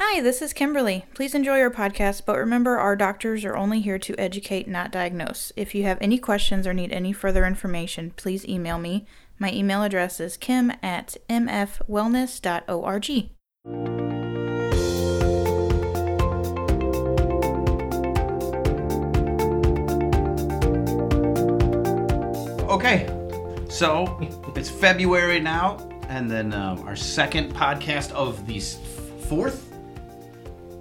Hi, this is Kimberly. Please enjoy our podcast, but remember our doctors are only here to educate, not diagnose. If you have any questions or need any further information, please email me. My email address is kim at mfwellness.org. Okay, so it's February now, and then um, our second podcast of the fourth?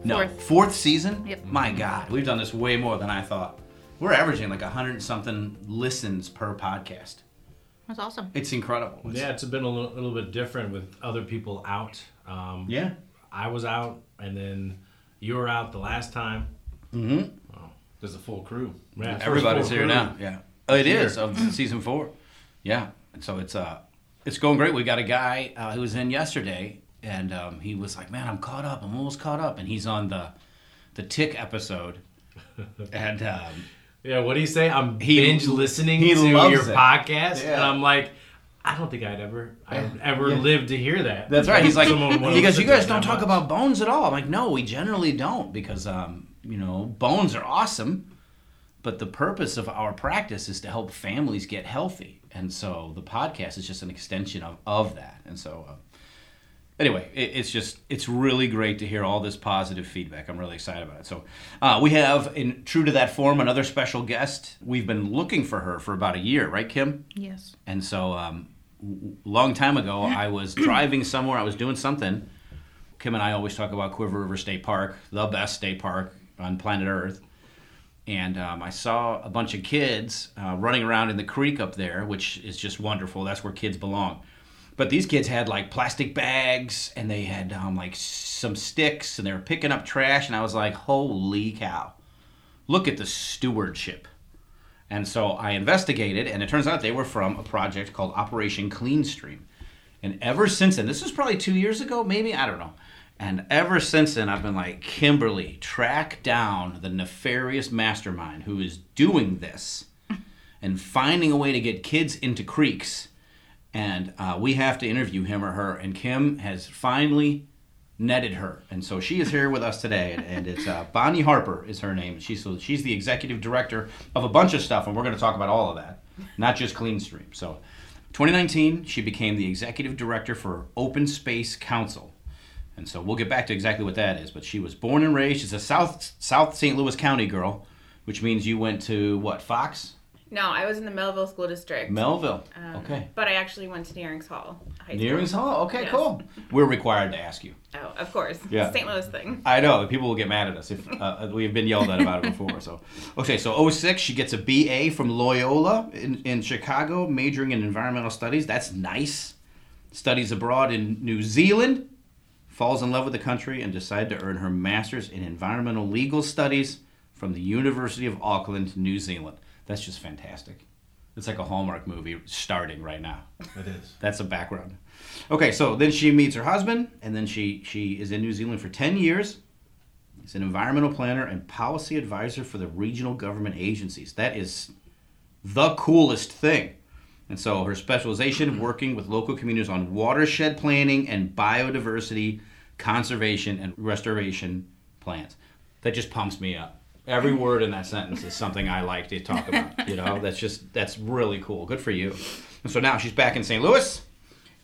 No, Fourth. fourth season? Yep. My God, we've done this way more than I thought. We're averaging like a hundred and something listens per podcast. That's awesome. It's incredible. It's- Yeah, it's been a little, little bit different with other people out. Um, Yeah. I was out, and then you were out the last time. Mm-hmm. Oh, there's a full crew. Yeah, Everybody's full here crew. now. Yeah. Oh, it Here. is of season four. Yeah. And so it's uh it's going great. We got a guy uh, who was in yesterday and um, he was like, Man, I'm caught up. I'm almost caught up. And he's on the the tick episode. and um, Yeah, what do you say? I'm He- binge listening to your it. podcast, Yeah. and I'm like, I don't think I'd ever, I'd ever Yeah. live to hear that. That's right. He's like, Someone would he goes, you guys don't talk much." about bones at all. I'm like, no, we generally don't because, um, you know, bones are awesome, but the purpose of our practice is to help families get healthy, and so the podcast is just an extension of of that. And so, uh, anyway, it, it's just it's really great to hear all this positive feedback. I'm really excited about it. So, uh, we have, in true to that form, another special guest. We've been looking for her for about a year, right, Kim? Yes. And so, um, w- long time ago, I was driving somewhere. I was doing something. Kim and I always talk about Cuivre River State Park, the best state park on planet Earth. And um, I saw a bunch of kids uh, running around in the creek up there, which is just wonderful. That's where kids belong. But these kids had like plastic bags and they had um, like some sticks and they were picking up trash. And I was like, holy cow. Look at the stewardship. And so I investigated, and it turns out they were from a project called Operation Clean Stream. And ever since then, this was probably two years ago, maybe, I don't know. And ever since then, I've been like, Kimberly, track down the nefarious mastermind who is doing this and finding a way to get kids into creeks. And uh, we have to interview him or her. And Kim has finally netted her, and so she is here with us today. And, and it's uh, Bonnie Harper is her name. She's she's the executive director of a bunch of stuff, and we're going to talk about all of that, not just Clean Stream. So, 2019, she became the executive director for Open Space Council, and so we'll get back to exactly what that is. But she was born and raised. She's a South South St. Louis County girl, which means you went to what Fox, No, I was in the Mehlville School District. Mehlville. Um, okay. But I actually went to Nerinx Hall Nerinx Hall. Okay, Yes. cool. We're required to ask you. Oh, of course. Yeah. St. Louis thing. I know people will get mad at us if uh, we've been yelled at about it before. So, okay, so 06, she gets a BA from Loyola in, in Chicago, majoring in environmental studies. That's nice. Studies abroad in New Zealand, falls in love with the country, and decided to earn her master's in environmental legal studies from the University of Auckland, New Zealand. That's just fantastic. It's like a Hallmark movie starting right now. It is. That's a background. Okay, so then she meets her husband, and then she she is in New Zealand for ten years. She's an environmental planner and policy advisor for the regional government agencies. That is the coolest thing. And so her specialization working with local communities on watershed planning and biodiversity conservation and restoration plans. That just pumps me up. Every word in that sentence is something I like to talk about. You know, that's just that's really cool. Good for you. And so now she's back in St. Louis,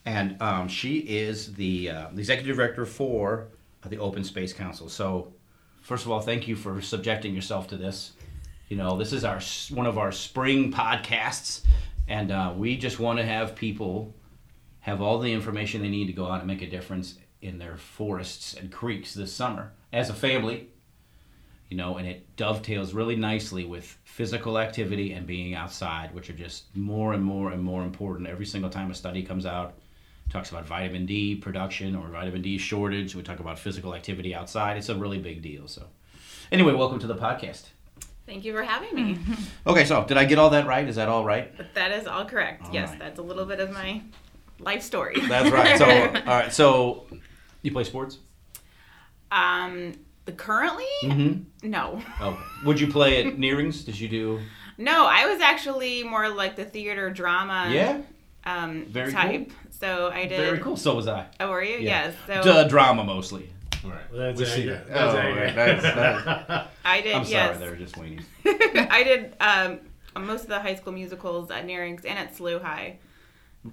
and um, she is the, uh, the executive director for the Open Space Council. So, first of all, thank you for subjecting yourself to this. You know, this is our one of our spring podcasts, and uh, we just want to have people have all the information they need to go out and make a difference in their forests and creeks this summer as a family. You know, and it dovetails really nicely with physical activity and being outside, which are just more and more and more important every single time a study comes out. Talks about vitamin D production or vitamin D shortage. We talk about physical activity outside. It's a really big deal. So, anyway, welcome to the podcast. Thank you for having me. Okay, so did I get all that right? Is that all right? That is all correct. All yes, right. that's a little bit of my life story. That's right. So, all right. So, you play sports? um, the currently, Mm-hmm. no, Okay. Would you play at Nerinx? Did you do? no. I was actually more like the theater drama. Yeah. Um, Very type. So I did. Very cool. So was I. Oh, were you? Yeah. Yes. So Duh, drama mostly. Right. That's we it. see that. That's Oh, right. That's- that's- I did. I'm sorry, they were just weenies. I did um, most of the high school musicals at Nerinx and at SLU High.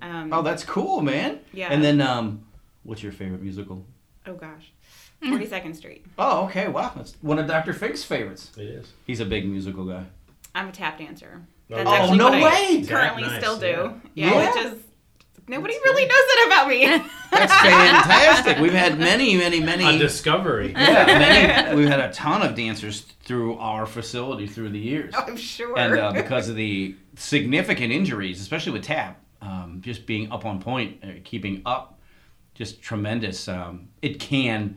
Um, Oh, that's cool, man. Yeah. And then, um, what's your favorite musical? oh gosh, Forty Second Street. Oh, okay. Wow, that's one of Dr. Fink's favorites. It is. He's a big musical guy. I'm a tap dancer. Oh, That's Oh, actually no what I way! currently Nice, still do. yeah. Yeah, Yeah. which is nobody really knows that about me. That's fantastic. We've had many, many, many. A discovery. yeah, many, we've had a ton of dancers through our facility through the years. I'm sure. and uh, because of the significant injuries, especially with tap, um, just being up on point, uh, keeping up, just tremendous. Um, it can,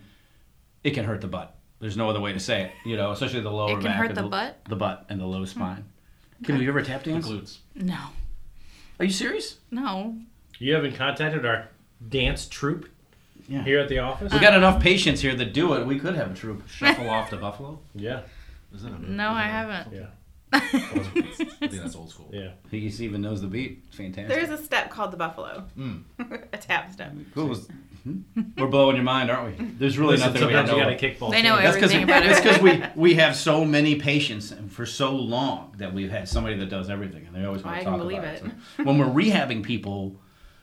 it can hurt the butt. There's no other way to say it. You know, especially the lower It can back. hurt and the butt? The butt and the low spine. Kim, have you ever tap The glutes. No. Are you serious? No. You haven't contacted our dance troupe Yeah. here at the office? We got enough patients here that do it. We could have a troupe Shuffle off to Buffalo. Yeah. Is that a No, I haven't. Yeah. I think that's old school. Yeah. He even knows the beat. It's fantastic. There's a step called the buffalo, Mm. a tap step. Cool. Hmm? We're blowing your mind, aren't we? There's really Listen, nothing we don't know. you got to kickball. They know. That's because everything about that's because we we have so many patients and for so long that we've had somebody that does everything, and they always want I to can talk believe about it. it. So when we're rehabbing people,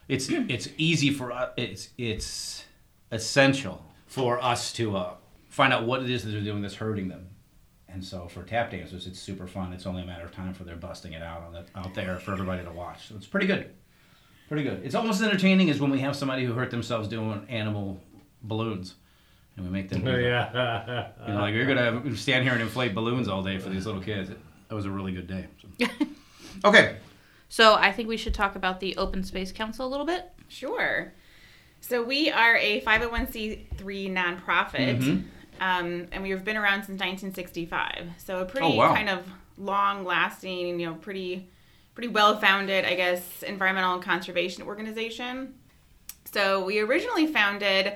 it's it's easy for us. It's it's essential for us to uh, find out what it is that they're doing that's hurting them. And so for tap dancers, it's super fun. It's only a matter of time for they're busting it out on the, out there for everybody to watch. So it's pretty good, pretty good. It's almost as entertaining as when we have somebody who hurt themselves doing animal balloons, and we make them. Oh, yeah. you know, like you're gonna stand here and inflate balloons all day for these little kids. It, that was a really good day. so. okay. So I think we should talk about the Open Space Council a little bit. Sure. So we are a 501c3 nonprofit, Mhm. um, and we've been around since 1965. So a pretty Oh, wow. kind of long-lasting, you know, pretty pretty well-founded, I guess, environmental and conservation organization. So we originally founded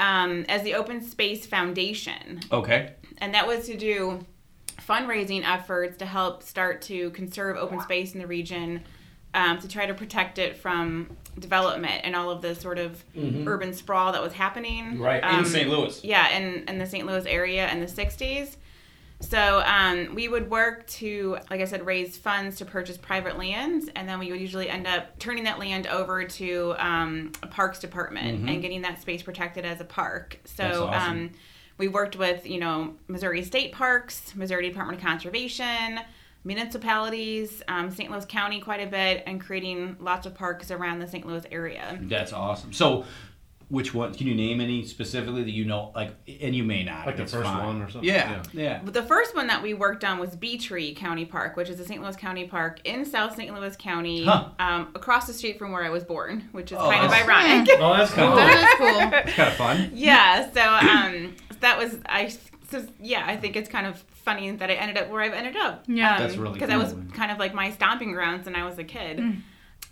um, as the Open Space Foundation, Okay. and that was to do fundraising efforts to help start to conserve open space in the region um, to try to protect it from development and all of the sort of urban sprawl that was happening Right um, in St. Louis. yeah in, in the st louis area in the 60s so um, we would work to like i said raise funds to purchase private lands and then we would usually end up turning that land over to um, a parks department and getting that space protected as a park so Mm-hmm. Awesome. um, we worked with you know missouri state parks missouri department of conservation municipalities um, st louis county quite a bit and creating lots of parks around the st louis area That's awesome. So, which one? Can you name any specifically that you know? Like, and you may not. Like the first fine. one or something? Yeah. Yeah. But the first one that we worked on was Bee Tree County Park, which is a St. Louis County park in South St. Louis County, Huh. um, across the street from where I was born, which is Oh, kind of ironic. Oh, that's cool. That is cool. It's kind of fun. yeah, so um, that was I. So yeah, I think it's kind of funny that I ended up where I've ended up. Yeah. um, That's really because that was kind of like my stomping grounds when I was a kid.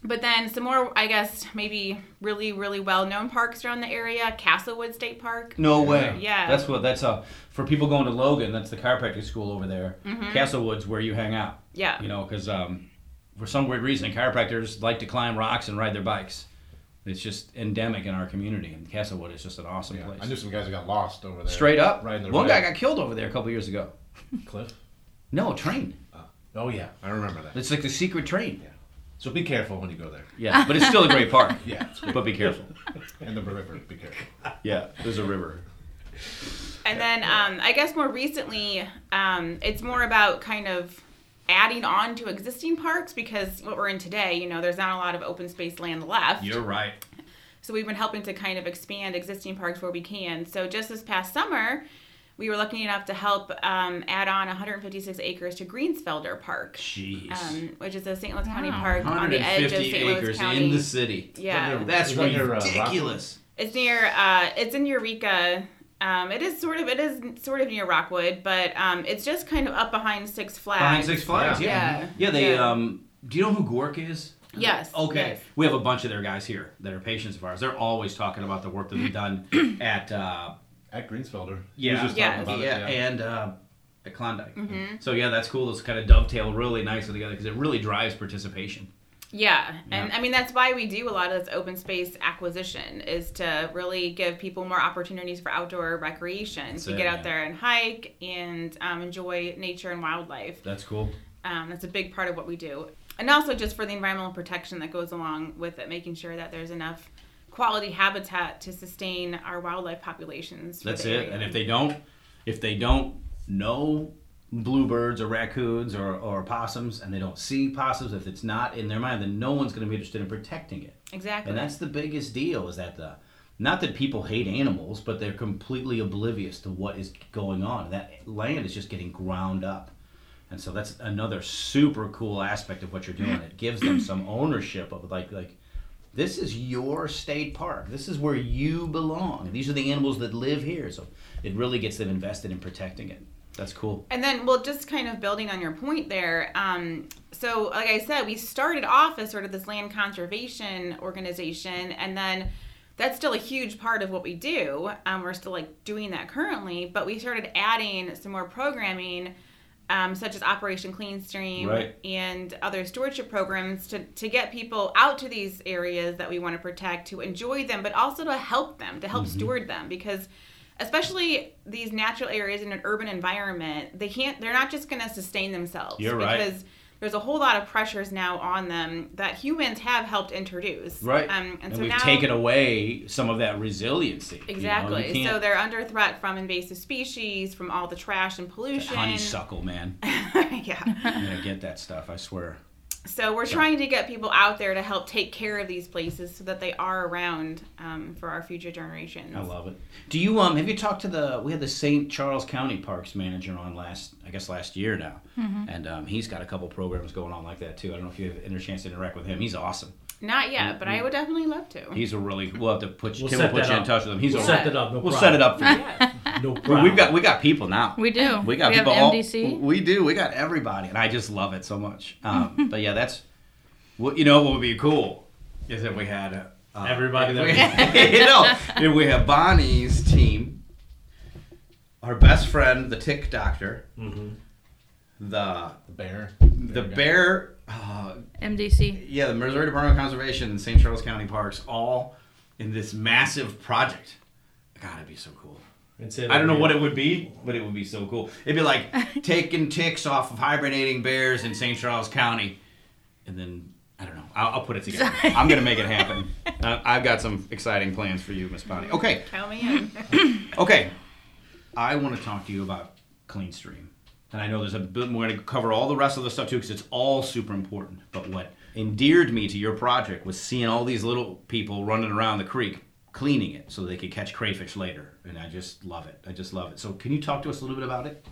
But then some more, I guess, maybe really, really well-known parks around the area. Castlewood State Park. No way. Yeah. That's what. That's uh for people going to Logan. That's the chiropractic school over there. Castlewood's where you hang out. Mm-hmm. Yeah. You know, because um, for some weird reason, chiropractors like to climb rocks and ride their bikes. It's just endemic in our community, and Castlewood is just an awesome Yeah, place. I knew some guys who got lost over there. Straight up, Riding their one guy got killed over there a couple years ago. Cliff. No, train. Oh yeah, I remember that. It's like the secret train. So be careful when you go there. Yeah, but it's still a great park. Yeah, it's great. But be careful. And the river, be careful. Yeah, there's a river. And then um, I guess more recently, um, it's more about kind of adding on to existing parks because what we're in today, you know, there's not a lot of open space land left. You're right. So we've been helping to kind of expand existing parks where we can. So just this past summer, we were lucky enough to help um, add on 156 acres to Greensfelder Park, Jeez. um, which is a St. Louis County Wow. park on the edge of St. Louis acres County. in the city. yeah, That's Is that near, ridiculous. It's near. Uh, it's in Eureka. Um, it is sort of. It is sort of near Rockwood, but um, it's just kind of up behind Six Flags. Behind Six Flags, yeah. Yeah. Yeah, they, Yeah. um, do you know who GORC is? Yes. Okay. yes. We have a bunch of their guys here that are patients of ours. They're always talking about the work that they've done at, uh, At Greensfelder. Yeah. He was just Yeah, talking about yeah, it. Yeah. and uh, at Klondike. Mm-hmm. So yeah, that's cool. Those kind of dovetail really nicely together because it really drives participation. Yeah, and Yeah. I mean that's why we do a lot of this open space acquisition is to really give people more opportunities for outdoor recreation That's to it, get out yeah. there and hike and um, enjoy nature and wildlife. That's cool. Um, that's a big part of what we do, and also just for the environmental protection that goes along with it, making sure that there's enough quality habitat to sustain our wildlife populations. That's it. area. And if they don't, if they don't know bluebirds or raccoons or, or possums, and they don't see possums, if it's not in their mind, then no one's going to be interested in protecting it. exactly, And that's the biggest deal is that the not that people hate animals, but they're completely oblivious to what is going on. That land is just getting ground up. And so that's another super cool aspect of what you're doing. It gives them some ownership of like like this is your state park. This is where you belong. These are the animals that live here. So it really gets them invested in protecting it. That's cool. And then, well, just kind of building on your point there. Um, so, like I said, we started off as sort of this land conservation organization, and then that's still a huge part of what we do. Um, we're still like doing that currently, but we started adding some more programming, um, such as Operation Clean Stream Right. and other stewardship programs to, to get people out to these areas that we want to protect, to enjoy them, but also to help them, to help Mm-hmm. steward them, because especially these natural areas in an urban environment they can't they're not just going to sustain themselves You're right. There's a whole lot of pressures now on them that humans have helped introduce Right. um, and, and so we've now taken away some of that resiliency. you know? You exactly so they're under threat from invasive species from all the trash and pollution honeysuckle, man. yeah I'm gonna get that stuff. I swear. So we're trying to get people out there to help take care of these places so that they are around um, for our future generations I love it. Do you um have you talked to the we had the St. Charles County Parks manager on last I guess last year now, and um, he's got a couple programs going on like that too. I don't know if you have any chance to interact with him. He's awesome. not yet but i would definitely love to He's a really we'll have to put you We'll Kim will set put that you in up. touch with him. He's We'll a, set that up. No we'll problem. set it up for you. Yeah. No problem. we've got we got people now. We do. We got we people. have all- MDC. we do. We got everybody, and I just love it so much. Um, but yeah, that's what you know. What would be cool is if we had uh, Everybody that we, you know, if we have Bonnie's team, our best friend, the Tick Doctor, hmm the The bear. the bear. Uh, MDC. yeah, the Missouri Department of Conservation and St. Charles County Parks, all in this massive project. God, it'd be so cool. I don't know what it would be, but it would be so cool. It'd be like taking ticks off of hibernating bears in St. Charles County, and then I don't know. I'll, I'll put it together. I'm gonna make it happen. Uh, I've got some exciting plans for you, Miss Bonnie. Okay, Tell me in. okay. I want to talk to you about Clean Stream, and I know there's a bit. We're gonna cover all the rest of the stuff too, because it's all super important. But what endeared me to your project was seeing all these little people running around the creek cleaning it so they could catch crayfish later and i just love it i just love it so can you talk to us a little bit about it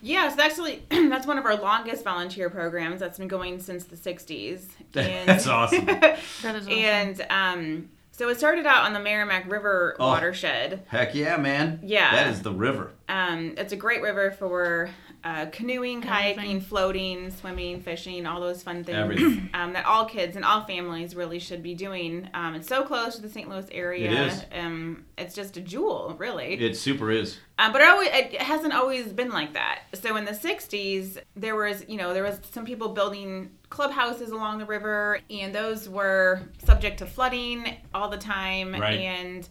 Yeah, so actually, that's one of our longest volunteer programs that's been going since the 60s. And, That's awesome. That is awesome. and um, so it started out on the Meramec River Oh. watershed. heck yeah man Yeah. that is the river Um, it's a great river for uh, canoeing, Everything. kayaking, floating, swimming, fishing, all those fun things um, that all kids and all families really should be doing. Um, it's so close to the St. Louis area. It is. Um, it's just a jewel, really. it super is Um, but it, always, it hasn't always been like that. So in the 60s, there was, you know, there was some people building clubhouses along the river, and those were subject to flooding all the time. Right. And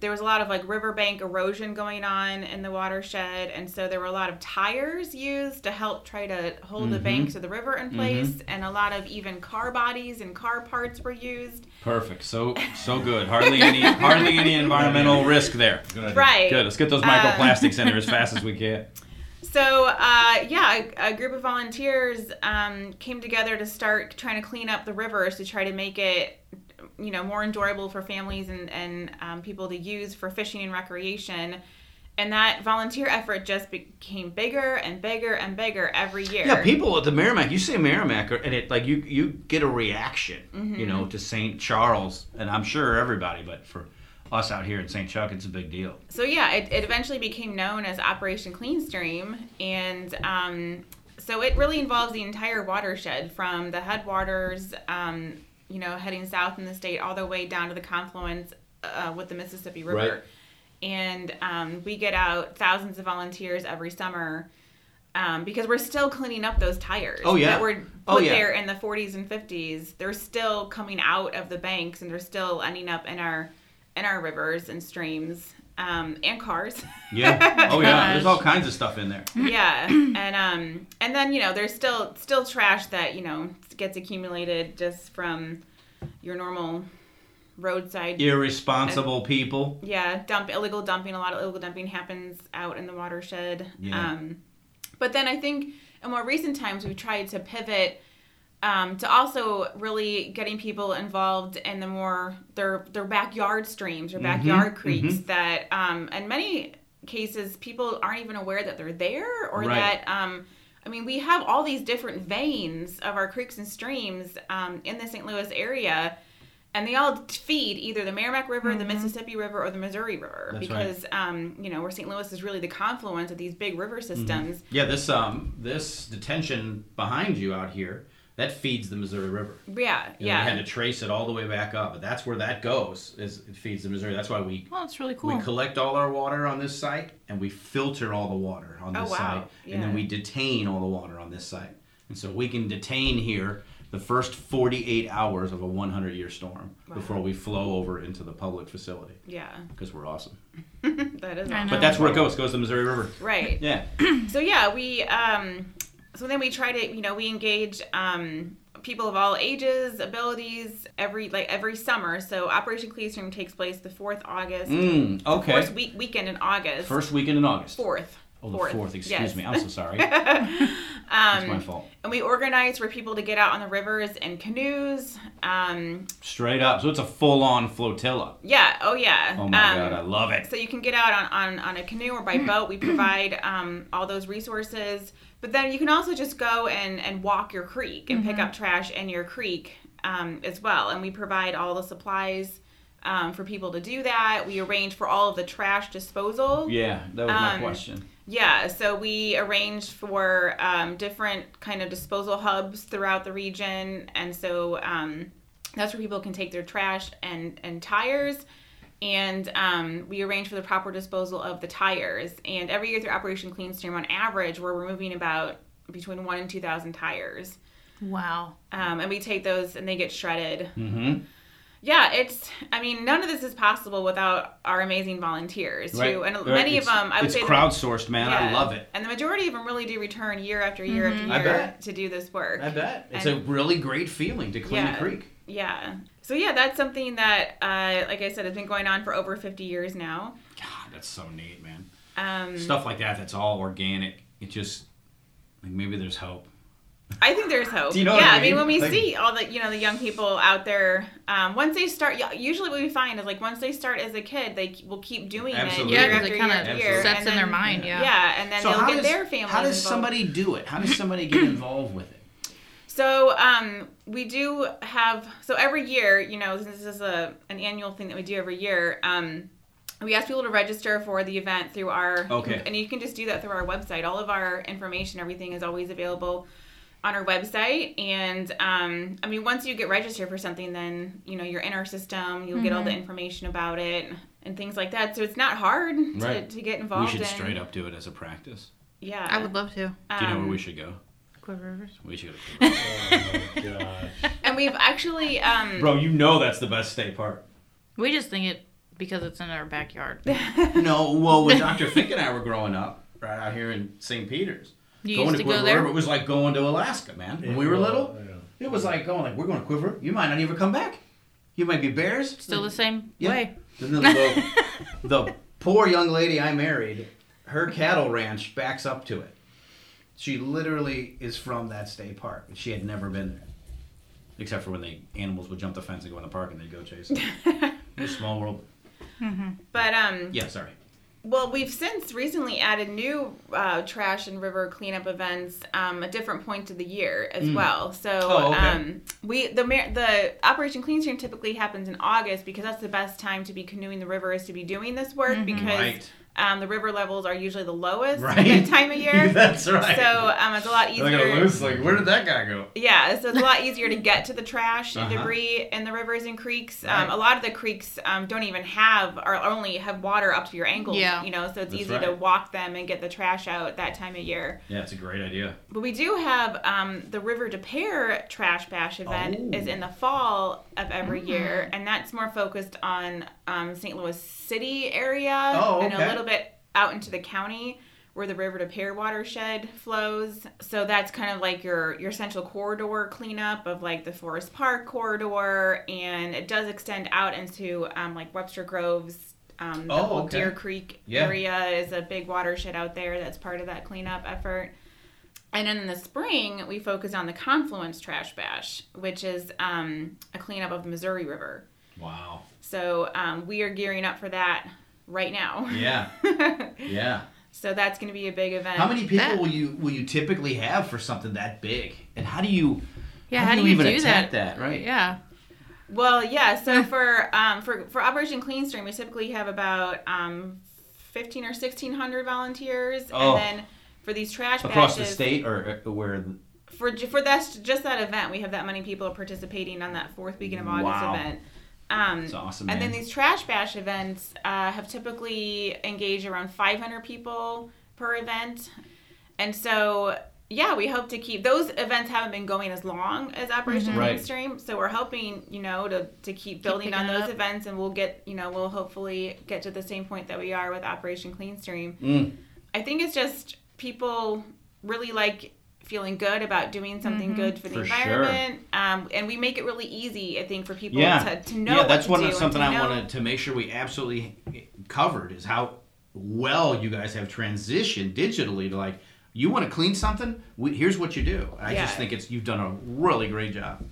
there was a lot of like riverbank erosion going on in the watershed, and so there were a lot of tires used to help try to hold the Mhm. banks of the river in place, and a lot of even car bodies and car parts were used. perfect so so good hardly any hardly any environmental risk there Good. Right. good let's get those Uh, microplastics in there as fast as we can So, uh, yeah, a, a group of volunteers um, came together to start trying to clean up the rivers to try to make it, you know, more enjoyable for families and, and um, people to use for fishing and recreation. And that volunteer effort just became bigger and bigger and bigger every year. Yeah, people at the Meramec, you say Meramec, and it like you you get a reaction, Mm-hmm. you know, to St. Charles, and I'm sure everybody, but for us out here in St. Chuck, it's a big deal. So yeah, it, it eventually became known as Operation Clean Stream, and um, so it really involves the entire watershed from the headwaters, um, you know, heading south in the state all the way down to the confluence uh, with the Mississippi River. Right. And um, we get out thousands of volunteers every summer um, because we're still cleaning up those tires. Oh, yeah. that were put Oh, yeah. there in the 40s and 50s. They're still coming out of the banks and they're still ending up in our in our rivers and streams um, and cars. Yeah. Oh yeah. There's all kinds of stuff in there. yeah, and um, and then you know there's still still trash that you know gets accumulated just from your normal roadside Irresponsible people. yeah, dump illegal dumping. A lot of illegal dumping happens out in the watershed. Yeah. Um, but then I think in more recent times we've tried to pivot um, to also really getting people involved in the more their their backyard streams or backyard creeks that um, in many cases people aren't even aware that they're there or Right. that um, I mean we have all these different veins of our creeks and streams um, in the St. Louis area and they all feed either the Meramec River, the Mississippi River, or the Missouri River That's because um, you know where St. Louis is really the confluence of these big river systems. Yeah. This um this detention behind you out here that feeds the Missouri River. Yeah, And We yeah, had to trace it all the way back up, but that's where that goes. Is it feeds the Missouri. That's why we Well, it's really cool. we collect all our water on this site and we filter all the water on Oh, this wow. site, and then we detain all the water on this site. And so we can detain here the first 48 hours of a 100 year storm before we flow over into the public facility yeah. because we're awesome. That is awesome. But that's where it goes. Goes to the Missouri River. right. Yeah. So yeah, we um, so then we try to you know we engage um, people of all ages, abilities every like every summer. So Operation Cleanstream takes place the fourth August, Mm, okay. first week weekend in August. First weekend in August. fourth. Oh, the fourth. Excuse yes. me. I'm so sorry. It's my fault. And we organize for people to get out on the rivers in canoes. Um, Straight up. So it's a full on flotilla. yeah, oh yeah. Oh my um, god, I love it. So you can get out on, on, on a canoe or by boat. We provide um, all those resources. But then you can also just go and, and walk your creek and pick up trash in your creek um, as well. And we provide all the supplies um, for people to do that. We arrange for all of the trash disposal. Yeah, that was my Um, question. Yeah, so we arranged for um, different kind of disposal hubs throughout the region, and so um, that's where people can take their trash and and tires. And um, we arrange for the proper disposal of the tires. And every year through Operation Clean Stream, on average, we're removing about between one and two thousand tires. wow. Um, and we take those and they get shredded. Mm-hmm. Yeah, it's. I mean, none of this is possible without our amazing volunteers too, and many of them. I would it's say the- crowdsourced, man. I love it. And the majority of them really do return year after year after year to do this work. I bet it's And- a really great feeling to clean Yeah. a creek. Yeah. So yeah, that's something that, uh, like I said, has been going on for over 50 years now. God, that's so neat, man. Um, Stuff like that. That's all organic. It just like maybe there's hope. I think there's hope. Do you know yeah, what I I mean, mean? when we Like- see all the you know the young people out there, um, once they start, usually what we find is like once they start as a kid, they will keep doing Absolutely. it Yeah, year 'cause after it year kinda year, sets and in their mind, yeah. Yeah, and then so they'll how get does, their family. how does involved. somebody do it? How does somebody get involved with it? So um, we do have so every year, you know, this is a an annual thing that we do every year. Um, we ask people to register for the event through our Okay. and you can just do that through our website. All of our information, everything is always available on our website. And um, I mean, once you get registered for something, then you know you're in our system. You'll get all the information about it and things like that. So it's not hard Right. to, to get involved. We should in. straight up do it as a practice. Yeah, I would love to. Do you know where Um, we should go? Cuivre Rivers. We should go. Oh my gosh. And we've actually um, Bro, you know that's the best state park. We just think it because it's in our backyard. No, well, when Dr. Fink and I were growing up, right out here in St. Peter's, You going used to go Quiver there. River, it was like going to Alaska, man. When we were little, Yeah. it was like going like we're going to Cuivre. You might not even come back. You might be bears. Still the same Yeah. way. The, the, the poor young lady I married, her cattle ranch backs up to it. She literally is from that state park. She had never been there, except for when the animals would jump the fence and go in the park and they'd go chase them. it's a small world. but um, Yeah, sorry. Well, we've since recently added new uh, trash and river cleanup events um, at different points of the year as well. So Mm. Oh, okay. um, we the the Operation Clean Stream typically happens in August because that's the best time to be canoeing the rivers to be doing this work because Mm-hmm. Right. Um, the river levels are usually the lowest at Right. that time of year. That's right. So um, it's a lot easier. Look at loose. Like, where did that guy go? Yeah, so it's a lot easier to get to the trash and Uh-huh. debris in the rivers and creeks. Right. Um, a lot of the creeks um, don't even have or only have water up to your ankles. Yeah. You know, so it's That's easy to walk them and get the trash out that time of year. Yeah, it's a great idea. But we do have um, the River des Peres Trash Bash event Oh. is in the fall of every year, and that's more focused on um, St. Louis City area Oh, and a little bit out into the county where the River des Peres watershed flows. So that's kind of like your your central corridor cleanup of like the Forest Park corridor, and it does extend out into um, like Webster Groves. Um, the Oh, whole okay. Deer Creek Yeah. area is a big watershed out there that's part of that cleanup effort. And then in the spring, we focus on the Confluence Trash Bash, which is um, a cleanup of the Missouri River. Wow. So um, we are gearing up for that right now. Yeah. Yeah. so that's going to be a big event. How many people That- will you will you typically have for something that big? And how do you Yeah, how, do you, even do attack that? that? Right. Yeah. Well, yeah. So for um, for for Operation Clean Stream, we typically have about um, fifteen or sixteen hundred volunteers, Oh. and then for these trash Across the state or uh, where? for for that just that event, we have that many people participating on that fourth weekend of August Wow. event. Um, It's awesome. and then these trash bash events uh, have typically engaged around 500 people per event, and so yeah, we hope to keep those events haven't been going as long as Operation Right. Mainstream, so we're hoping you know to to keep building on those up. events, and we'll get you know we'll hopefully get to the same point that we are with Operation Clean Stream. Mm. I think it's just people really like feeling good about doing something Mm-hmm. good for the For sure. environment, um, and we make it really easy. I think for people yeah. to, to know. yeah, that's what one to do something I know- wanted to make sure we absolutely covered is how well you guys have transitioned digitally to like you want to clean something. We, here's what you do. I Yeah. just think it's you've done a really great job.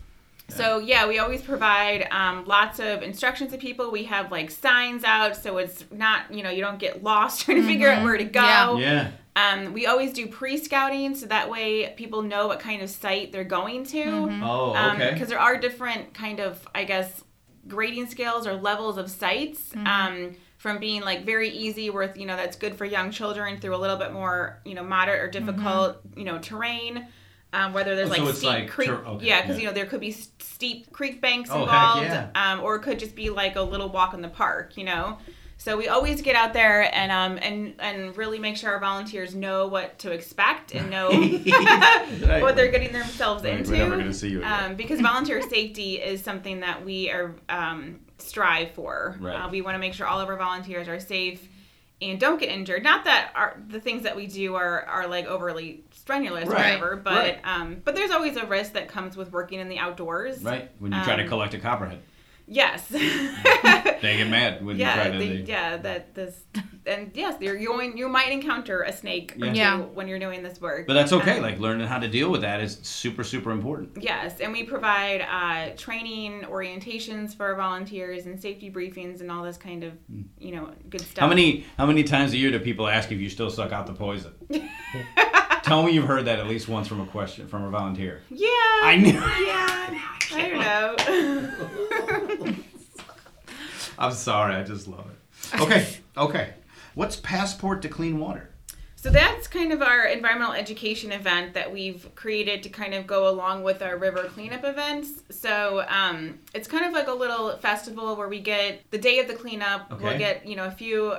So yeah, we always provide um, lots of instructions to people. We have like signs out, so it's not you know you don't get lost trying to figure out where to go. Yeah. Yeah. Um, we always do pre-scouting, so that way people know what kind of site they're going to. Oh, Um, okay. Because there are different kind of, I guess, grading scales or levels of sites. Um, from being like very easy, with you know that's good for young children, through a little bit more you know moderate or difficult you know terrain. Um, whether there's Oh, like it's steep like creek, ter- okay, yeah, because yeah. you know there could be s- steep creek banks Oh, heck involved, yeah. um, or it could just be like a little walk in the park, you know. So we always get out there and um and and really make sure our volunteers know what to expect and know what they're getting themselves Right, into. we're never gonna see you again. Um, because volunteer safety is something that we are um, strive for. Right. Uh, we want to make sure all of our volunteers are safe and don't get injured. Not that our the things that we do are are like overly strenuous or whatever, but right. um, but there's always a risk that comes with working in the outdoors. Right. When you try to Um, collect a copperhead, Yes. they get mad when you yeah, try to. they, they- yeah, that this, and yes, you're going. You might encounter a snake Yeah. two Yeah. when you're doing this work. But that's okay. Um, Like learning how to deal with that is super, super important. Yes, and we provide uh, training, orientations for our volunteers, and safety briefings, and all this kind of, you know, good stuff. How many how many times a year do people ask if you still suck out the poison? Tell me you've heard that at least once from a question from a volunteer. Yeah. I knew. Yeah. I don't know. I'm sorry. I just love it. Okay. Okay. What's passport to clean water? So that's kind of our environmental education event that we've created to kind of go along with our river cleanup events. So um, it's kind of like a little festival where we get the day of the cleanup. Okay. We'll get you know a few,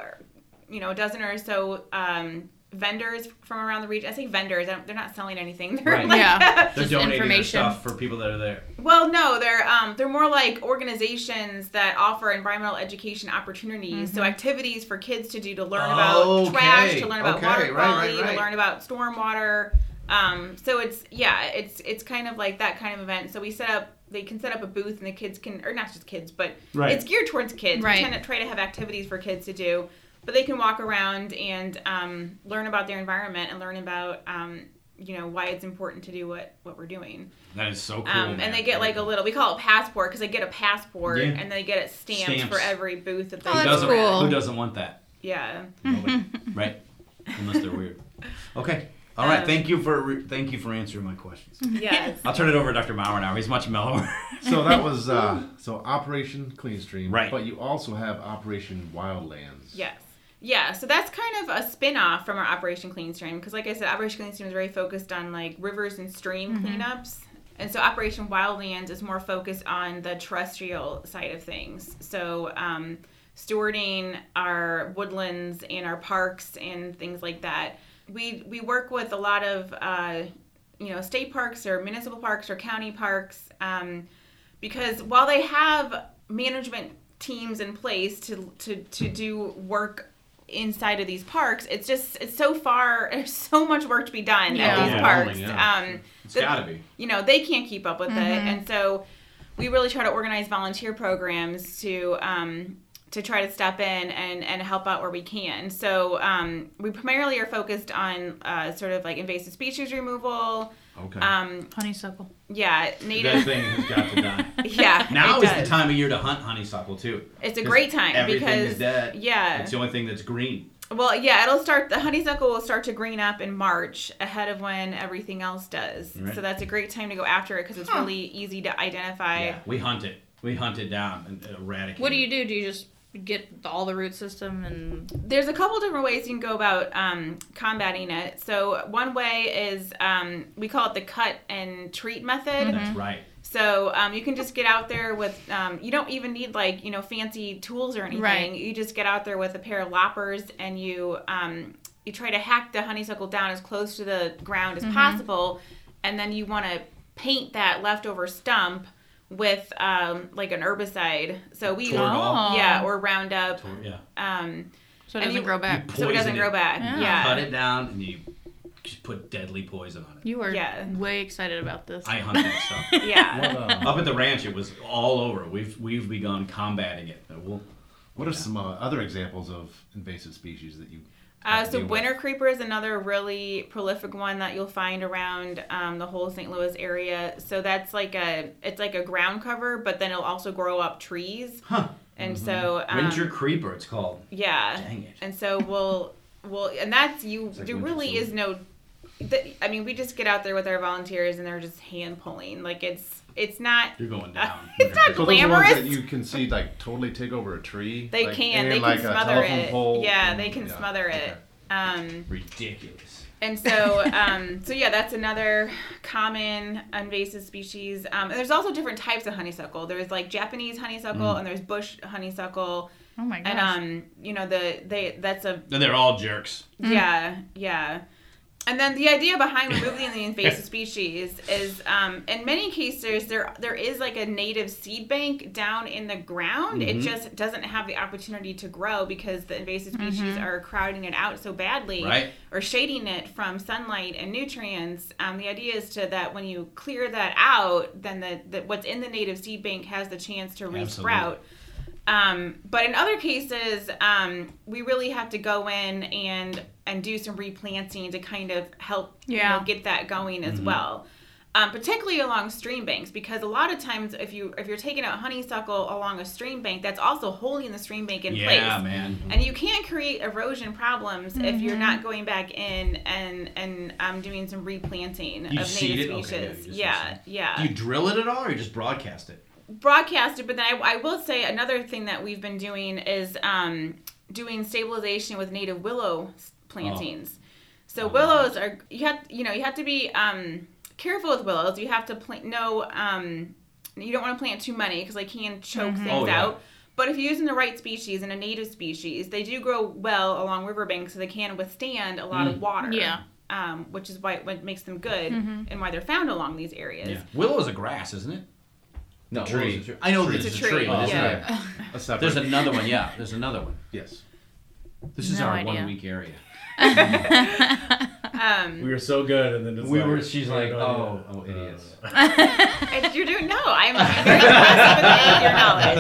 you know, a dozen or so um, vendors from around the region. I say vendors. I don't- They're not selling anything. They're Right. like, Yeah. They're Just donating information. stuff for people that are there. Well, no, they're um, they're more like organizations that offer environmental education opportunities. So activities for kids to do to learn about trash, to learn about okay, water right, right, quality, right. to learn about stormwater. Um, so it's yeah, it's it's kind of like that kind of event. So we set up they can set up a booth and the kids can or not just kids, but Right. it's geared towards kids. Right. We tend to try to have activities for kids to do. But they can walk around and um, learn about their environment and learn about um, you know why it's important to do what what we're doing. That is so cool. Um, and they get like a little, we call it passport because they get a passport Yeah. and they get it stamped Stamps. for every booth that they Oh, Who that's cool. Who doesn't want that? Yeah. Nobody. right? Unless they're weird. Okay. All right. Um, thank you for re- thank you for answering my questions. Yes. I'll turn it over to Dr. Maurer now. He's much mellower. So that was uh, so Operation Clean Stream. Right. But you also have Operation Wildlands. yes. Yeah, so that's kind of a spin-off from our Operation Clean Stream because like I said, Operation Clean Stream is very focused on like rivers and stream cleanups. And so Operation Wildlands is more focused on the terrestrial side of things. So um, stewarding our woodlands and our parks and things like that. We we work with a lot of uh, you know state parks or municipal parks or county parks um, because while they have management teams in place to to to do work inside of these parks it's just it's so far there's so much work to be done Yeah. at these Yeah, parks only, yeah. um It's the- got to be. you know they can't keep up with it and so we really try to organize volunteer programs to um, to try to step in and, and help out where we can so um, we primarily are focused on uh, sort of like invasive species removal Okay. um, Honeysuckle. yeah That native thing has got to die. yeah Now it is does. the time of year to hunt honeysuckle too. it's a great time everything because is dead. yeah It's the only thing that's green. well yeah it'll start the honeysuckle will start to green up in march ahead of when everything else does Right. so that's a great time to go after it because it's really easy to identify Yeah, we hunt it. We hunt it down and eradicate. What do you do? Do you just get all the root system and there's a couple different ways you can go about um, combating it. So one way is um, we call it the cut and treat method. That's right. So um, you can just get out there with um, you don't even need like you know fancy tools or anything. Right. You just get out there with a pair of loppers and you um, you try to hack the honeysuckle down as close to the ground as possible, and then you want to paint that leftover stump with um, like an herbicide. So we Tordon? yeah or Roundup. Tor- Yeah. Um, so it And doesn't you- grow back? so it doesn't Poison grow back. Yeah. Yeah. Cut it down and you just put deadly poison on it. You are Yeah. way excited about this. I hunt that stuff. Yeah. What, uh, Up at the ranch, it was all over. We've we've begun combating it. But We'll, What are some uh, other examples of invasive species that you? Uh, so deal with? winter creeper is another really prolific one that you'll find around um, the whole St. Louis area. So that's like a it's like a ground cover, but then it'll also grow up trees. Huh. And so um, winter creeper. It's called. yeah. Dang it. And so we'll we'll and that's you. like there really is no. Th- I mean, we just get out there with our volunteers and they're just hand pulling. Like it's it's not. You're going down. It's not So those ones glamorous. that you can see like totally take over a tree. They like, can. and They like can a smother it. pole Yeah, and- they can yeah, smother it. okay. Um, Ridiculous. And so, um, so yeah, that's another common invasive species. Um, and there's also different types of honeysuckle. There's like Japanese honeysuckle, and there's bush honeysuckle. oh my gosh. And um, you know the they that's a And they're all jerks. yeah yeah. And then the idea behind removing the invasive species is, um, in many cases, there there is like a native seed bank down in the ground. It just doesn't have the opportunity to grow because the invasive species are crowding it out so badly, Right. or shading it from sunlight and nutrients. Um, the idea is to that when you clear that out, then the, the what's in the native seed bank has the chance to resprout. Um, but in other cases, um, we really have to go in and and do some replanting to kind of help you know, get that going as well. Um, particularly along stream banks, because a lot of times if you if you're taking out honeysuckle along a stream bank, that's also holding the stream bank in yeah, place. man. And you can create erosion problems if you're not going back in and and um, doing some replanting You of native it? Okay, yeah, species. yeah, yeah Do you drill it at all, or you just broadcast it? Broadcasted but then I, I will say another thing that we've been doing is um, doing stabilization with native willow s- plantings so Oh, willows are you have you know you have to be um, careful with willows you have to plant no um, you don't want to plant too many because they can choke things Oh, yeah. out but if you're using the right species and a native species they do grow well along riverbanks so they can withstand a lot Mm. of water Yeah. um, which is why what makes them good and why they're found along these areas Yeah. Willow is a grass, isn't it? No, Willow's tree. a tree. I know It's this a a tree, tree. but isn't yeah. it- A. There's another one. Yeah, there's another one. yes. This is No our idea. one week area. um, we were so good, and then just We like, were- she's like, oh, oh, oh, idiots. And you're doing no. I'm, I'm very impressed with your knowledge.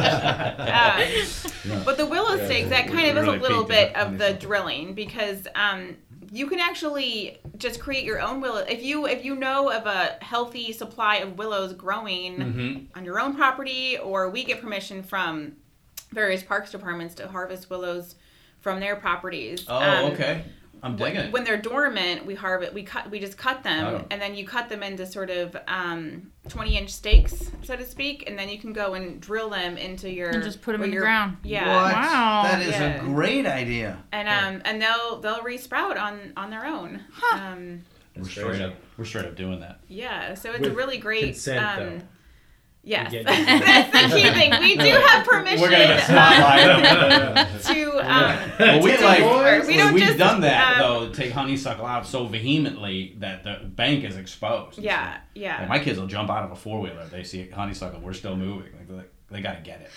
Um, but the willow Yeah, stakes, that kind of we is a little bit of the honeysuckle. drilling because um, you can actually just create your own willow. If you if you know of a healthy supply of willows growing Mm-hmm. on your own property, or we get permission from various parks departments to harvest willows from their properties. Oh, um, okay. I'm digging when, it. when they're dormant, we harvest. We cut. We just cut them, Oh. and then you cut them into sort of um, twenty inch stakes, so to speak, and then you can go and drill them into your. And just put 'em where in the ground. Yeah. Wow. That is Yeah. a great idea. And um and they'll they'll resprout on on their own. Huh. Um, We're straight up. We're straight up doing that. yeah. So it's With a really great. consent, um, though. Yes, that's the key thing. We do have permission. We're gonna get spotlighted. to um, well, we to like work. We don't we've just, done that um, though. Take honeysuckle out so vehemently that the bank is exposed. Yeah, yeah. Like my kids will jump out of a four wheeler if they see honeysuckle. We're still moving. Like like, they gotta get it.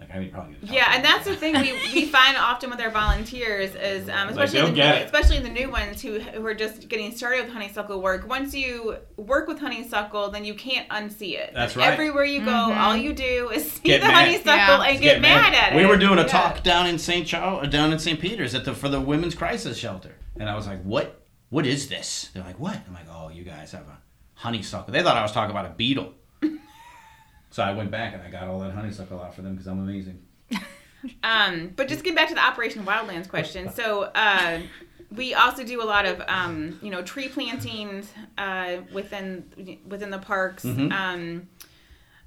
Like I mean, probably. need to talk Yeah, to and them. that's the thing we, we find often with our volunteers is um, especially they'll the new, especially the new ones who who are just getting started with honeysuckle work. Once you work with honeysuckle, then you can't unsee it. That's Like, right. Everywhere you go, Mhm. all you do is see Get the mad. honeysuckle Yeah. and get, mad. at it. We were doing a Yeah. talk down in St. Charles, down in St. Peter's at the for the women's crisis shelter, and I was like, "What? What is this?" They're like, "What?" I'm like, "Oh, you guys have a honeysuckle." They thought I was talking about a beetle. So I went back and I got all that honeysuckle out for them because I'm amazing. Um, but just getting back to the Operation Wildlands question. So uh, we also do a lot of um, you know tree plantings uh, within within the parks. Mhm. Um,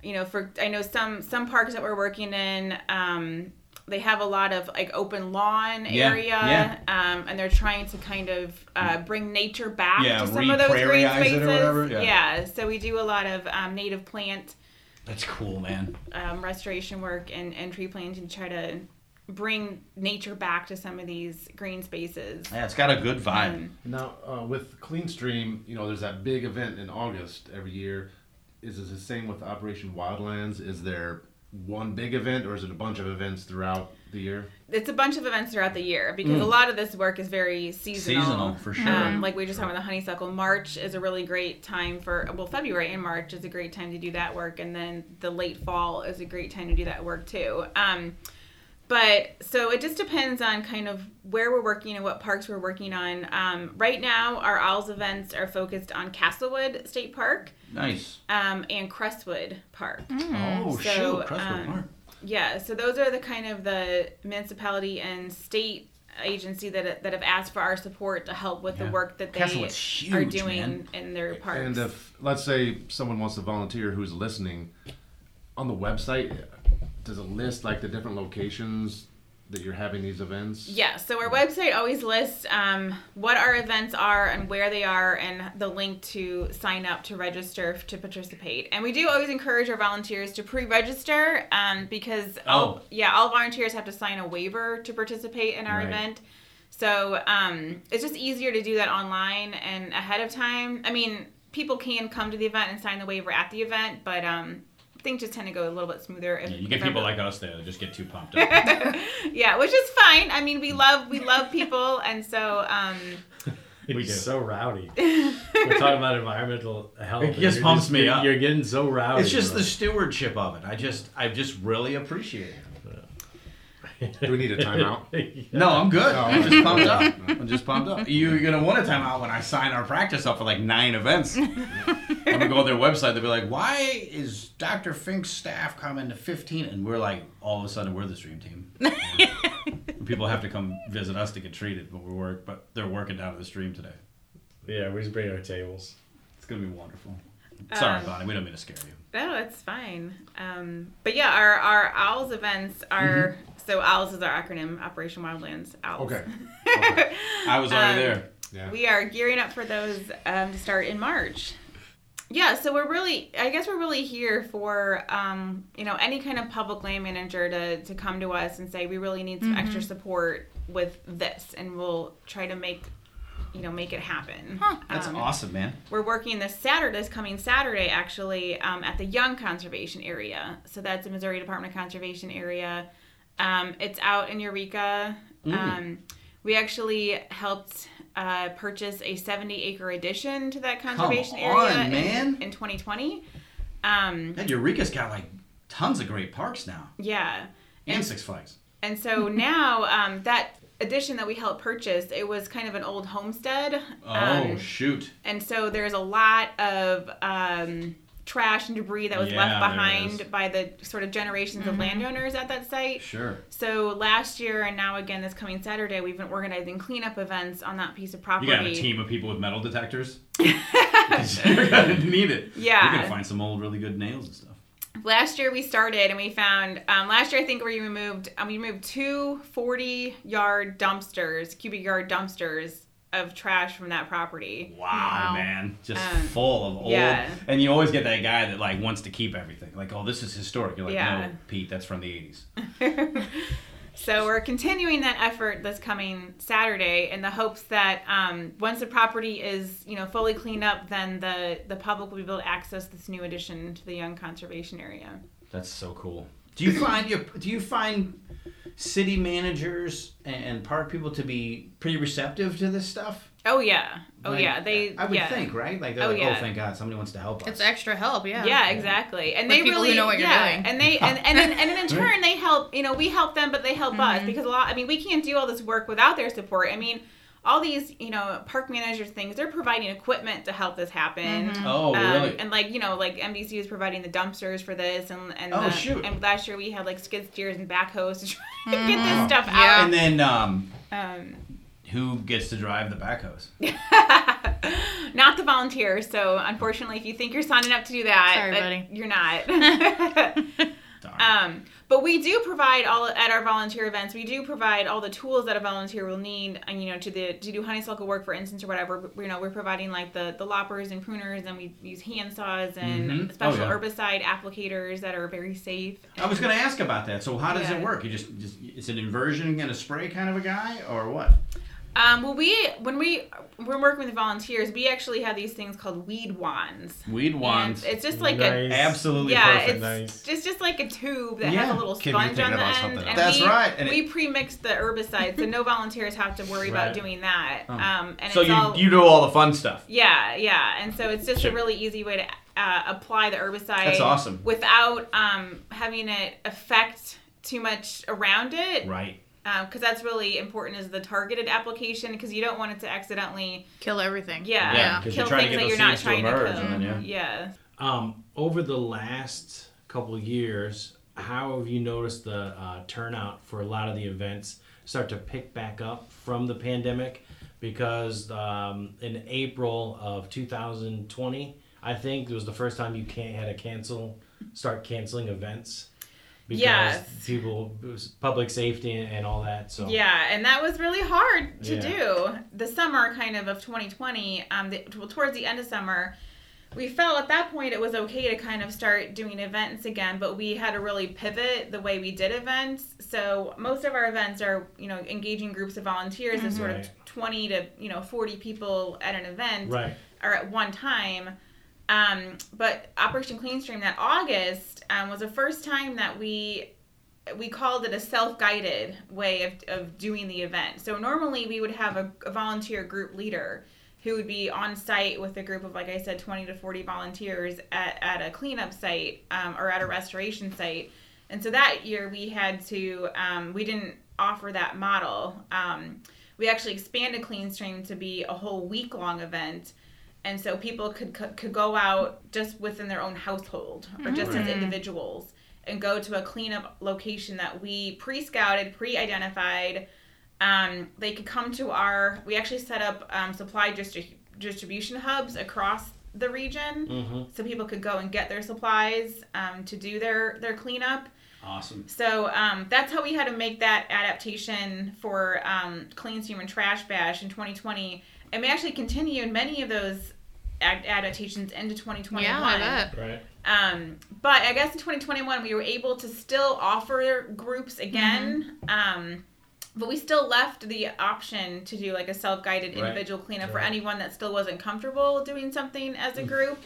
you know, for I know some some parks that we're working in. Um, they have a lot of like open lawn Yeah, area, yeah. Um, and they're trying to kind of uh, bring nature back Yeah, to some of those green spaces. or whatever, yeah. so we do a lot of um, native plant That's cool, man. um, restoration work and, and tree planting to try to bring nature back to some of these green spaces. Yeah, it's got a good vibe. Um, Now, uh, with Clean Stream, you know, there's that big event in August every year. Is it the same with Operation Wildlands? Is there one big event, or is it a bunch of events throughout the year? it's a bunch of events throughout the year because Mm. a lot of this work is very seasonal. Seasonal, for sure. Um, like we just talked about the honeysuckle. March is a really great time for well, February and March is a great time to do that work, and then the late fall is a great time to do that work too. Um, but so it just depends on kind of where we're working and what parks we're working on. Um, right now, our Owls events are focused on Castlewood State Park Nice. um, and Crestwood Park. Oh So, shoot, Crestwood um, Park. Yeah, so those are the kind of the municipality and state agency that that have asked for our support to help with Yeah. the work that they huge, are doing man. in their parks. And if, let's say, someone wants to volunteer who's listening, on the website, does it list like the different locations that you're having these events? yeah, so our website always lists um, what our events are and where they are, and the link to sign up to register to participate. And we do always encourage our volunteers to pre-register um, because all Oh. yeah, all volunteers have to sign a waiver to participate in our Right. event. So um, it's just easier to do that online and ahead of time. I mean, people can come to the event and sign the waiver at the event, but um, things just tend to go a little bit smoother. If, Yeah, you get if people everyone- like us there that just get too pumped up. yeah, which is fine. I mean, we love we love people, and so um, We do. so rowdy. We're talking about environmental health. It just you're pumps me up. You're getting so rowdy. it's just bro. the stewardship of it. I just, I just really appreciate it. Do we need a timeout? Yeah. No, I'm good. No, I'm just pumped up. I'm just pumped up. You're gonna want a timeout when I sign our practice up for like nine events. I'm gonna go on their website. They'll be like, "Why is Dr. Fink's staff coming to 15?" And we're like, all of a sudden, we're the stream team. People have to come visit us to get treated, but we work. But they're working down at the stream today. Yeah, we just bring our tables. It's gonna be wonderful. Sorry, Um, Bonnie. We don't mean to scare you. no, it's fine. Um, but yeah, our our owls events are so owls is our acronym, Operation Wildlands. Owls. Okay. I was already Um, there. Yeah. We are gearing up for those um, to start in March. Yeah, so we're really, I guess we're really here for, um, you know, any kind of public land manager to, to come to us and say, we really need some extra support with this, and we'll try to make, you know, make it happen. Huh, That's Um, awesome, man. We're working this Saturday, this coming Saturday, actually, um, at the Young Conservation Area. So that's the Missouri Department of Conservation area. Um, it's out in Eureka. Mm. Um, we actually helped uh, purchase a 70 acre addition to that conservation on, area in- man. In, 2020. Um, And Eureka's got like tons of great parks now, yeah. and Six Flags. And so now um, that addition that we helped purchase, it was kind of an old homestead. Oh Um, shoot! and so there's a lot of um, trash and debris that was Yeah, left behind by the sort of generations of landowners at that site. Sure. So last year and now again this coming Saturday, we've been organizing cleanup events on that piece of property. You got a team of people with metal detectors. You're gonna need it. Yeah. You're gonna find some old, really good nails and stuff. last year we started and we found um, last year i think we removed um, we removed two 40 yard dumpsters cubic yard dumpsters of trash from that property Wow, Wow. man, just Um, full of old. yeah. And you always get that guy that like wants to keep everything. Like, oh, this is historic. You're like, Yeah. no, Pete, that's from the '80s. so we're continuing that effort this coming saturday in the hopes that um, once the property is you know fully cleaned up then the the public will be able to access this new addition to the young conservation area That's so cool. Do you find your do you find city managers and park people to be pretty receptive to this stuff? oh yeah oh Like, yeah they I would yeah. think, right? Like they're Oh, like, yeah. oh, thank God, somebody wants to help us. It's extra help, yeah. Yeah, exactly. And With they really know what you're doing. and they and and then, and then in turn they help. You know, we help them, but they help us Mhm. because a lot. I mean, we can't do all this work without their support. I mean, all these you know park managers things they're providing equipment to help this happen. Mhm. Oh, Um, really? And like you know, like MDC is providing the dumpsters for this, and and Oh, the- shoot. And last year we had like skid steers and backhoes to try to get this stuff out. And then um. Um, who gets to drive the backhoes? not the volunteers. So unfortunately, if you think you're signing up to do that, Sorry, that- buddy. you're not. Darn. Um, but we do provide all at our volunteer events. We do provide all the tools that a volunteer will need, and you know, to the to do honeysuckle work, for instance, or whatever. You know, we're providing like the the loppers and pruners, and we use hand saws and Mhm. Oh, special yeah. herbicide applicators that are very safe. I was going to ask about that. So how does Yeah. it work? You just, just is it inversion and a spray kind of a guy, or what? Um, well, we when we we're working with volunteers, we actually have these things called weed wands. Weed wands. And it's just like Nice. a Absolutely yeah, perfect. it's Nice. just just like a tube that has a little sponge on the end, and else. That's we, right, and it- we pre-mix the herbicide, so no volunteers have to worry Right. about doing that. Oh. Um, and so it's you all you do all the fun stuff. yeah, yeah, and so it's just Sure. a really easy way to uh, apply the herbicide. That's awesome. Without um, having it affect too much around it, Right. Because that's really important is the targeted application because you don't want it to accidentally Kill everything. yeah, Yeah, 'cause kill you're trying to things get that those you're not seeds to trying to, kill. then, yeah. Um, over the last couple of years, how have you noticed the uh, turnout for a lot of the events start to pick back up from the pandemic? Because um, in April of 2020, I think it was the first time you can't had to cancel, start canceling events because Yes. people, it was public safety and, all that. So Yeah, and that was really hard to Yeah. do. The summer kind of of 2020, um, the, well, towards the end of summer, we felt at that point it was okay to kind of start doing events again, but we had to really pivot the way we did events. So most of our events are, you know, engaging groups of volunteers of sort Right. of 20 to, you know, 40 people at an event right, or at one time. Um, but Operation Clean Stream that August um, was the first time that we we called it a self-guided way of, of doing the event. So normally we would have a, a volunteer group leader who would be on site with a group of, like I said, 20 to 40 volunteers at, at a cleanup site um, or at a restoration site. And so that year we had to, um, we didn't offer that model. Um, we actually expanded Clean Stream to be a whole week long event. And so people could, could could go out just within their own household or just as Mm. individuals and go to a cleanup location that we pre-scouted, pre-identified. Um, they could come to our. We actually set up um, supply distri- distribution hubs across the region, hmm so people could go and get their supplies um, to do their their cleanup. Awesome. So um, that's how we had to make that adaptation for um, Clean Stream and Trash Bash in 2020, and we actually continued many of those ad- adaptations into 2021. Yeah, I bet. right. Um, but I guess in 2021 we were able to still offer groups again. Um, but we still left the option to do like a self-guided Right. individual cleanup for anyone that still wasn't comfortable doing something as a group.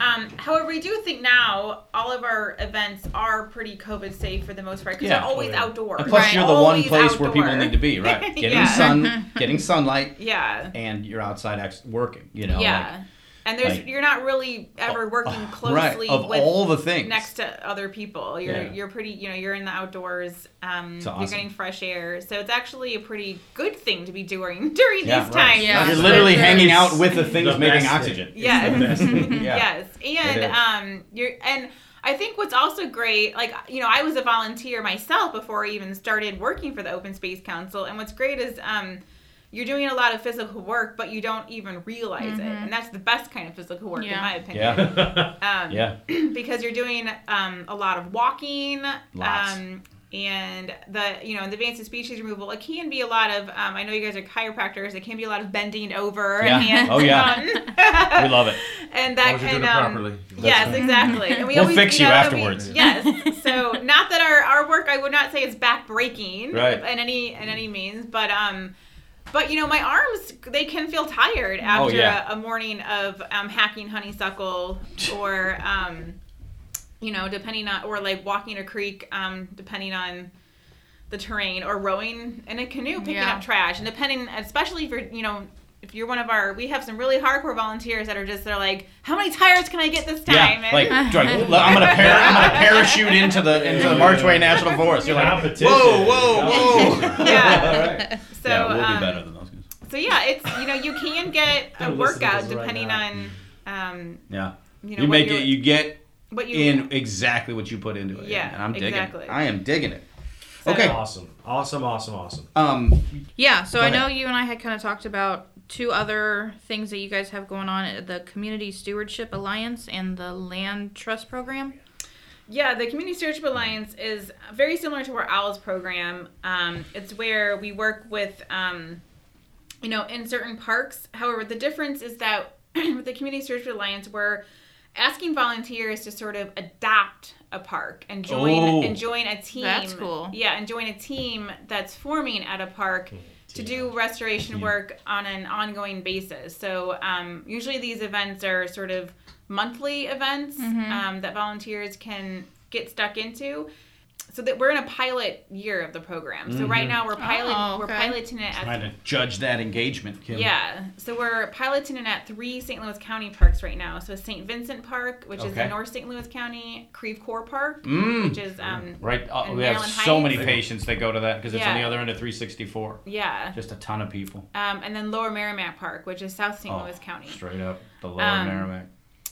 Um, however, we do think now all of our events are pretty COVID safe for the most part because Yeah. they're always Oh, yeah. outdoors. And plus, Right. you're the one Always place where people need to be, right? Getting Yeah. sun, getting sunlight, Yeah. and you're outside ex- working. You know. yeah. Like, and there's Like- you're not really ever working right, closely of with all the things. next to other people. You're Yeah. you're pretty you know you're in the outdoors. Um, It's You're getting fresh air, so it's actually a pretty good thing to be doing during Yeah, these right. times. Yeah. You're literally It's hanging out with the things the making oxygen. thing. Yes. It's the best thing. Yeah. Yes, and um, you're and I think what's also great, like you know, I was a volunteer myself before I even started working for the Open Space Council, and what's great is um, you're doing a lot of physical work, but you don't even realize it, and that's the best kind of physical work, in my opinion. Yeah. Um, Yeah. because you're doing um, a lot of walking Lots. um, and the you know the advanced species removal it can be a lot of um, i know you guys are chiropractors it can be a lot of bending over Yeah. and Oh, yeah. on. We love it. and that long as you're can doing um, properly. yes exactly and we We'll always, fix you know, we- afterwards. yes so not that our, our work i would not say is backbreaking Right. in any in any means but um but you know my arms they can feel tired after Oh, yeah. a, a morning of um, hacking honeysuckle or um, you know depending on or like walking a creek um, depending on the terrain or rowing in a canoe picking Yeah. up trash and depending especially if you're you know if you're one of our we have some really hardcore volunteers that are just they're like how many tires can i get this time Yeah, like do I, I'm gonna par- I'm gonna parachute into the into the Mark Twain National Forest. You're like, whoa, whoa, whoa. Yeah. so yeah, we'll um, be better than those guys. So yeah it's you know you can get a Don't listen to workout this right depending on um Yeah, you you, know what make you're- it. You get what you in exactly what you put into it. Yeah, and I'm digging. exactly. It. I am digging it. So- Okay. Awesome. Awesome. Awesome. Awesome. Um, Yeah, so I ahead. know you and I had kind of talked about two other things that you guys have going on the Community Stewardship Alliance and the Land Trust Program. Yeah, the Community Stewardship Alliance is very similar to our OWLS program. Um, it's where we work with, um, you know, in certain parks. However, the difference is that with the Community Stewardship Alliance, we're asking volunteers to sort of adopt a park and join Oh. and join a team. That's cool. Yeah, and join a team that's forming at a park to do restoration work on an ongoing basis. So um, usually these events are sort of monthly events Mm-hmm. um, that volunteers can get stuck into. So that we're in a pilot year of the program. So right now we're pilot Oh, we're piloting it trying at to judge that engagement, Kim. yeah. So we're piloting it at three St. Louis County parks right now. So St. Vincent Park, which is Okay. in North St. Louis County, Creve Coeur Park, Mm. which is um Right. Uh, in we have Maryland so many patients that go to that because it's on the other end of 364. yeah. Just a ton of people. Um, and then Lower Meramec Park, which is South St. Oh, Louis County. Straight up the lower Um, Meramec.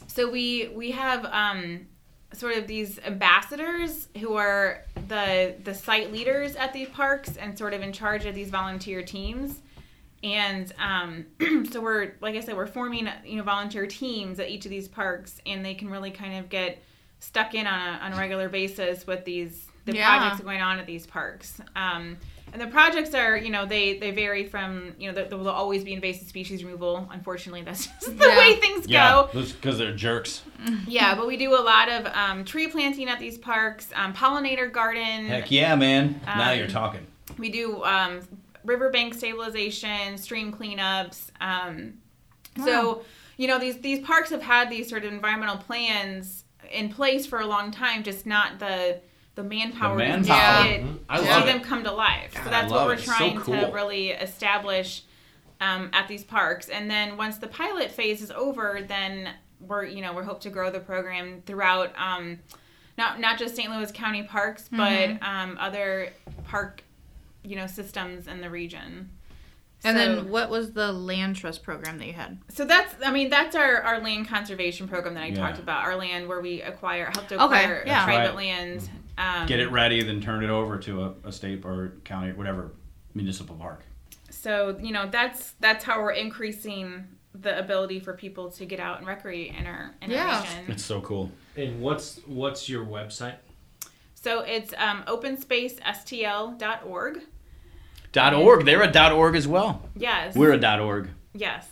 so we we have um sort of these ambassadors who are the the site leaders at these parks and sort of in charge of these volunteer teams and um, so we're like i said we're forming you know volunteer teams at each of these parks and they can really kind of get stuck in on a, on a regular basis with these the Yeah. projects going on at these parks um, and the projects are you know they they vary from you know there there will always be invasive species removal unfortunately that's just the Yeah. way things go because they're jerks. yeah, but we do a lot of um, tree planting at these parks, um, pollinator garden. Heck yeah, man. now Um, you're talking. We do um, riverbank stabilization, stream cleanups. Um, So, you know, these these parks have had these sort of environmental plans in place for a long time, just not the the manpower, The to manpower. see, it, I to see it. them come to life. God, so that's what we're it. It's so trying to really establish um, at these parks. And then once the pilot phase is over, then we're you know we're hope to grow the program throughout um, not not just St. Louis County parks, Mm-hmm. but um, other park you know systems in the region. And So- then what was the Land Trust Program that you had? so that's, I mean, that's our, our land conservation program that I Yeah. talked about. Our land where we acquire, help to Okay, acquire yeah. private Right. land. Um, Get it ready, then turn it over to a, a state or county, whatever municipal park. So you know, that's that's how we're increasing the ability for people to get out and recreate in our in Yeah. our region. It's so cool. And what's what's your website? So it's um, openspacestl.org. Dot org. They're a dot org as well. Yes. We're a dot org. yes.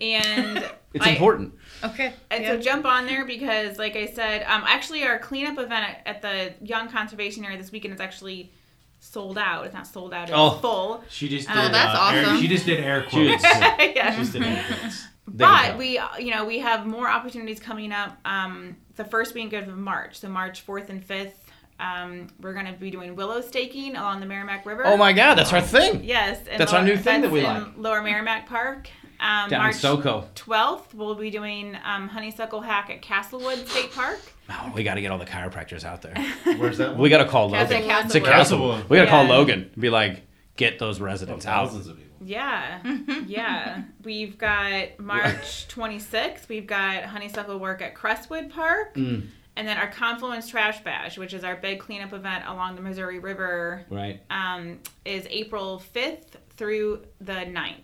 And It's I- important. Okay. And so jump on there because, like I said, um, actually our cleanup event at, at the Young Conservation Area this weekend is actually sold out. It's not sold out; it's Oh. full. She just did. Oh, that's uh, air- awesome. she just did air quotes. yeah. She just did air quotes. They But we, uh, you know, we have more opportunities coming up. Um, the first week of March, so March fourth and fifth, um, we're going to be doing willow staking along the Meramec River. Oh my God, that's our thing. Yes, and That's our new thing that that's we in like. Lower Meramec Park. Um, Down in March SoCo. 12th, we'll be doing um, honeysuckle hack at Castlewood State Park. Oh, we got to get all the chiropractors out there. Where's that? We got to call Logan. at It's a Castlewood. Castlewood. We got to call Logan and be like, get those residents out. thousands of people. Yeah, yeah. We've got March 26th. We've got honeysuckle work at Crestwood Park. Mm. And then our Confluence Trash Bash, which is our big cleanup event along the Missouri River, Right. um, is April 5th through the 9th.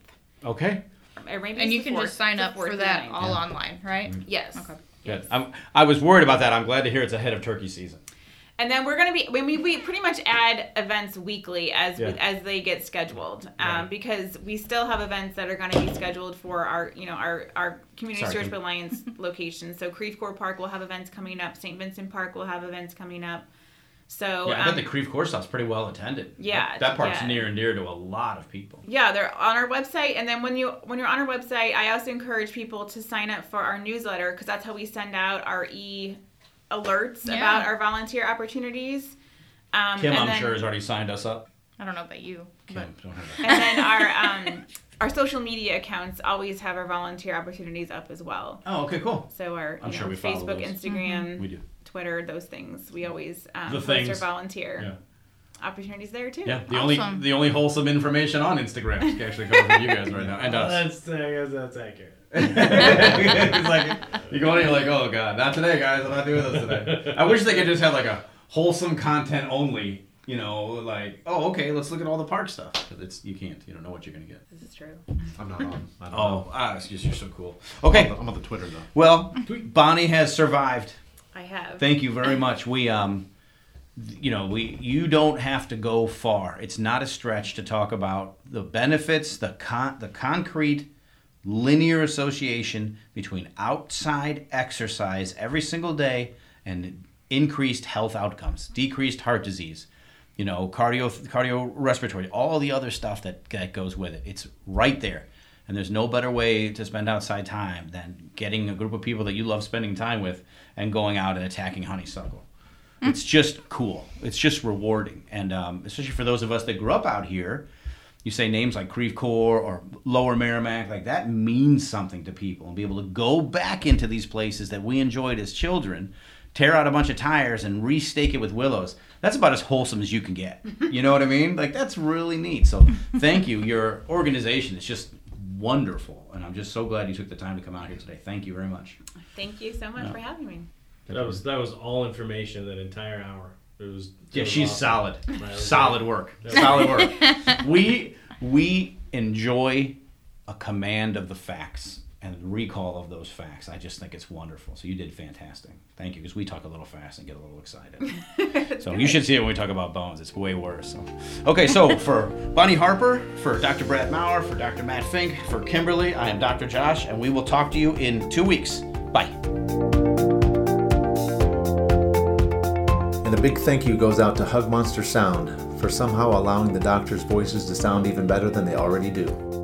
Okay. Or maybe And you can 4th, just sign up for that 9th. all online, right? Yes. Okay. Good. I'm, I was worried about that. I'm glad to hear it's ahead of turkey season. And then we're gonna be when we, we pretty much add events weekly as Yeah. as they get scheduled, um, Right. because we still have events that are gonna be scheduled for our you know our our community Sorry, stewardship Kim. alliance locations. So Creve Coeur Park will have events coming up. St. Vincent Park will have events coming up. So Yeah, I bet um, the Creve Coeur stuff's pretty well attended. Yeah, That, that part's yeah. near and dear to a lot of people. Yeah, they're on our website, and then when you when you're on our website, I also encourage people to sign up for our newsletter because that's how we send out our e alerts Yeah. about our volunteer opportunities. Um, Kim, and I'm then, sure, has already signed us up. I don't know about you. Kim, But don't have that. and then our um, our social media accounts always have our volunteer opportunities up as well. Oh, okay, cool. So our I'm sure know, we follow Facebook, those. Instagram, We do. Twitter, those things we always um, The post things. our volunteer Yeah. opportunities there too. Yeah, the Awesome. only the only wholesome information on Instagram is actually coming from you guys right now and us. That's, I guess that's accurate. it's like you go in and you're like, oh god, not today, guys. I'm not doing this today. I wish they could just have like a wholesome content only. You know, like oh okay, let's look at all the park stuff. But it's you can't. You don't know what you're gonna get. This is true. I'm not on. I don't Oh, know. ah, it's just you're so cool. I'm Okay, on the- I'm on the Twitter though. well, Bonnie has survived. I have. Thank you very much. We um you know, we you don't have to go far. It's not a stretch to talk about the benefits, the con the concrete linear association between outside exercise every single day and increased health outcomes, decreased heart disease, you know, cardio cardiorespiratory, all the other stuff that that goes with it. It's right there. And there's no better way to spend outside time than getting a group of people that you love spending time with and going out and attacking honeysuckle. It's just cool. It's just rewarding, and um, especially for those of us that grew up out here, you say names like Creve Coeur or Lower Meramec, like that means something to people, and be able to go back into these places that we enjoyed as children, tear out a bunch of tires and restake it with willows. That's about as wholesome as you can get. You know what I mean? Like that's really neat. So thank you. Your organization is just wonderful, and I'm just so glad you took the time to come out here today. Thank you very much. Thank you so much Yeah. for having me. That was that was all information that entire hour. It was. it Yeah, was she's awesome. solid. Right, okay. Solid work. Solid work. we we enjoy a command of the facts and recall of those facts. I just think it's wonderful. So you did fantastic. Thank you, because we talk a little fast and get a little excited. so you should see it when we talk about bones. It's way worse. So. Okay, so for Bonnie Harper, for Dr. Brad Maurer, for Dr. Matt Fink, for Kimberly, I am Dr. Josh, and we will talk to you in two weeks. Bye. And a big thank you goes out to Hug Monster Sound for somehow allowing the doctors' voices to sound even better than they already do.